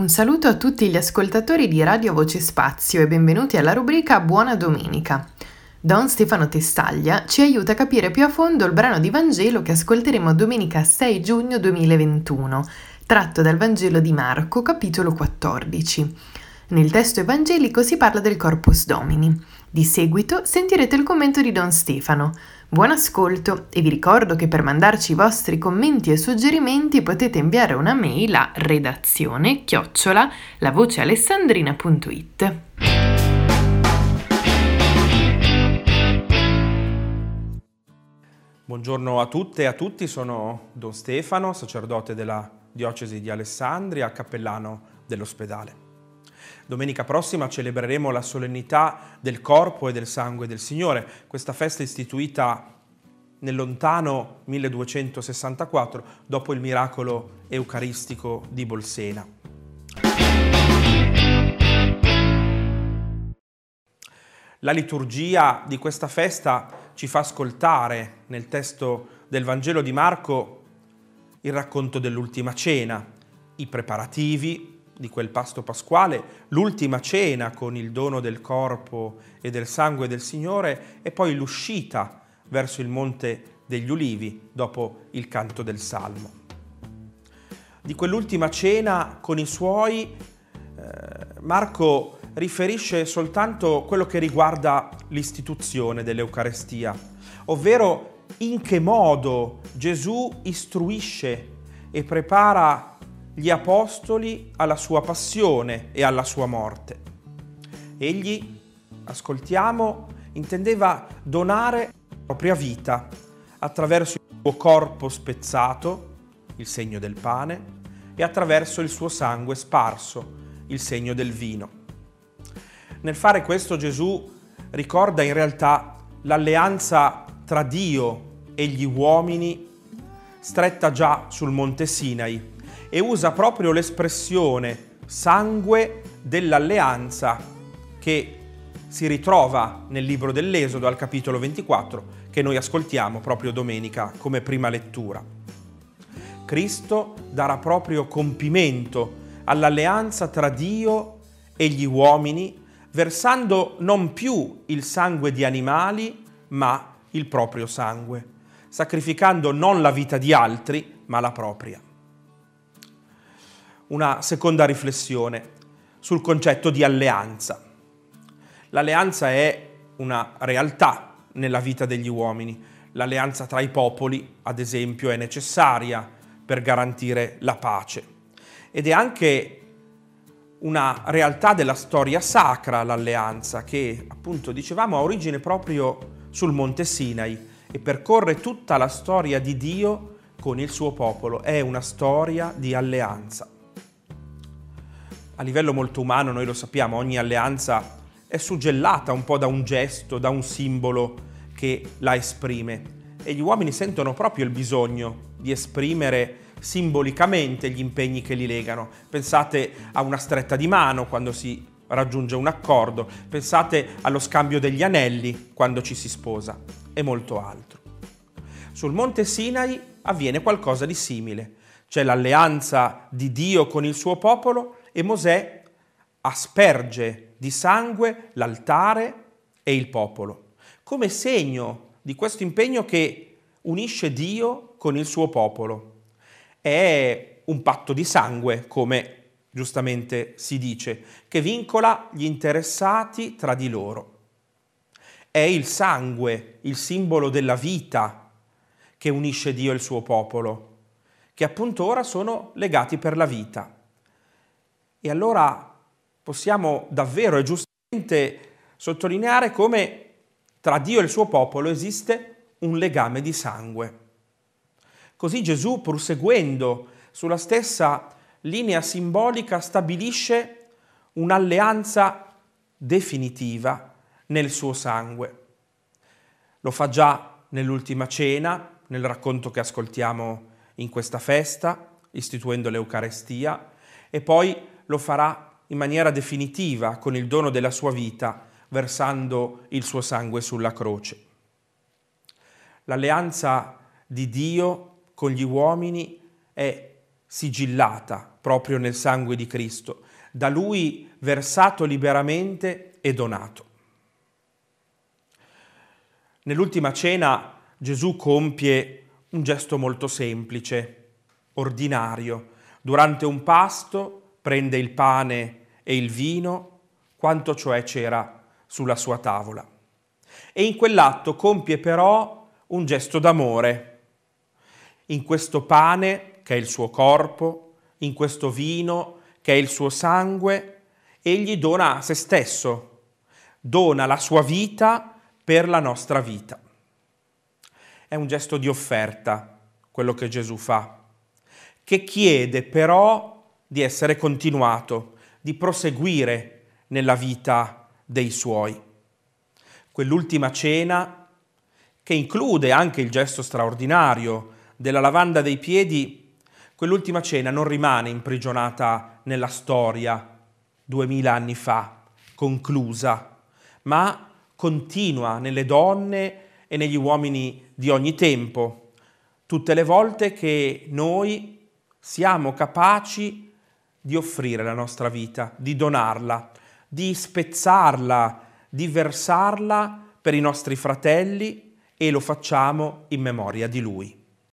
Un saluto a tutti gli ascoltatori di Radio Voce Spazio e benvenuti alla rubrica Buona Domenica. Don Stefano Testaglia ci aiuta a capire più a fondo il brano di Vangelo che ascolteremo domenica 6 giugno 2021, tratto dal Vangelo di Marco, capitolo 14. Nel testo evangelico si parla del Corpus Domini. Di seguito sentirete il commento di Don Stefano. Buon ascolto e vi ricordo che per mandarci i vostri commenti e suggerimenti potete inviare una mail a redazione chiocciola lavocealessandrina.it. Buongiorno a tutte e a tutti, sono Don Stefano, sacerdote della diocesi di Alessandria, cappellano dell'ospedale. Domenica prossima celebreremo la solennità del corpo e del sangue del Signore, questa festa istituita nel lontano 1264 dopo il miracolo eucaristico di Bolsena. La liturgia di questa festa ci fa ascoltare nel testo del Vangelo di Marco il racconto dell'ultima cena, i preparativi di quel pasto pasquale, l'ultima cena con il dono del corpo e del sangue del Signore e poi l'uscita verso il monte degli ulivi dopo il canto del Salmo. Di quell'ultima cena con i suoi, eh, Marco riferisce soltanto quello che riguarda l'istituzione dell'Eucarestia, ovvero in che modo Gesù istruisce e prepara gli apostoli alla sua passione e alla sua morte. Egli, ascoltiamo, intendeva donare la propria vita attraverso il suo corpo spezzato, il segno del pane, e attraverso il suo sangue sparso, il segno del vino. Nel fare questo Gesù ricorda in realtà l'alleanza tra Dio e gli uomini stretta già sul monte Sinai e usa proprio l'espressione sangue dell'alleanza che si ritrova nel libro dell'Esodo al capitolo 24 che noi ascoltiamo proprio domenica come prima lettura. Cristo darà proprio compimento all'alleanza tra Dio e gli uomini versando non più il sangue di animali ma il proprio sangue, sacrificando non la vita di altri ma la propria una seconda riflessione sul concetto di alleanza. L'alleanza è una realtà nella vita degli uomini. L'alleanza tra i popoli, ad esempio, è necessaria per garantire la pace. Ed è anche una realtà della storia sacra, l'alleanza, che appunto dicevamo ha origine proprio sul monte Sinai e percorre tutta la storia di Dio con il suo popolo. È una storia di alleanza a livello molto umano, noi lo sappiamo, ogni alleanza è suggellata un po' da un gesto, da un simbolo che la esprime. E gli uomini sentono proprio il bisogno di esprimere simbolicamente gli impegni che li legano. Pensate a una stretta di mano quando si raggiunge un accordo, pensate allo scambio degli anelli quando ci si sposa e molto altro. Sul monte Sinai avviene qualcosa di simile. C'è l'alleanza di Dio con il suo popolo e Mosè asperge di sangue l'altare e il popolo, come segno di questo impegno che unisce Dio con il suo popolo. È un patto di sangue, come giustamente si dice, che vincola gli interessati tra di loro. È il sangue, il simbolo della vita, che unisce Dio e il suo popolo, che appunto ora sono legati per la vita. E allora possiamo davvero e giustamente sottolineare come tra Dio e il suo popolo esiste un legame di sangue. Così Gesù, pur seguendo sulla stessa linea simbolica, stabilisce un'alleanza definitiva nel suo sangue. Lo fa già nell'ultima cena, nel racconto che ascoltiamo in questa festa, istituendo l'Eucarestia, e poi lo farà in maniera definitiva con il dono della sua vita, versando il suo sangue sulla croce. L'alleanza di Dio con gli uomini è sigillata proprio nel sangue di Cristo, da Lui versato liberamente e donato. Nell'ultima cena Gesù compie un gesto molto semplice, ordinario. Durante un pasto prende il pane e il vino, quanto cioè c'era sulla sua tavola. E in quell'atto compie però un gesto d'amore. In questo pane, che è il suo corpo, in questo vino, che è il suo sangue, egli dona se stesso, dona la sua vita per la nostra vita. È un gesto di offerta quello che Gesù fa, che chiede però di essere continuato, di proseguire nella vita dei suoi. Quell'ultima cena, che include anche il gesto straordinario della lavanda dei piedi, quell'ultima cena non rimane imprigionata nella storia duemila anni fa, conclusa, ma continua nelle donne e negli uomini di ogni tempo, tutte le volte che noi siamo capaci di offrire la nostra vita, di donarla, di spezzarla, di versarla per i nostri fratelli e lo facciamo in memoria di Lui.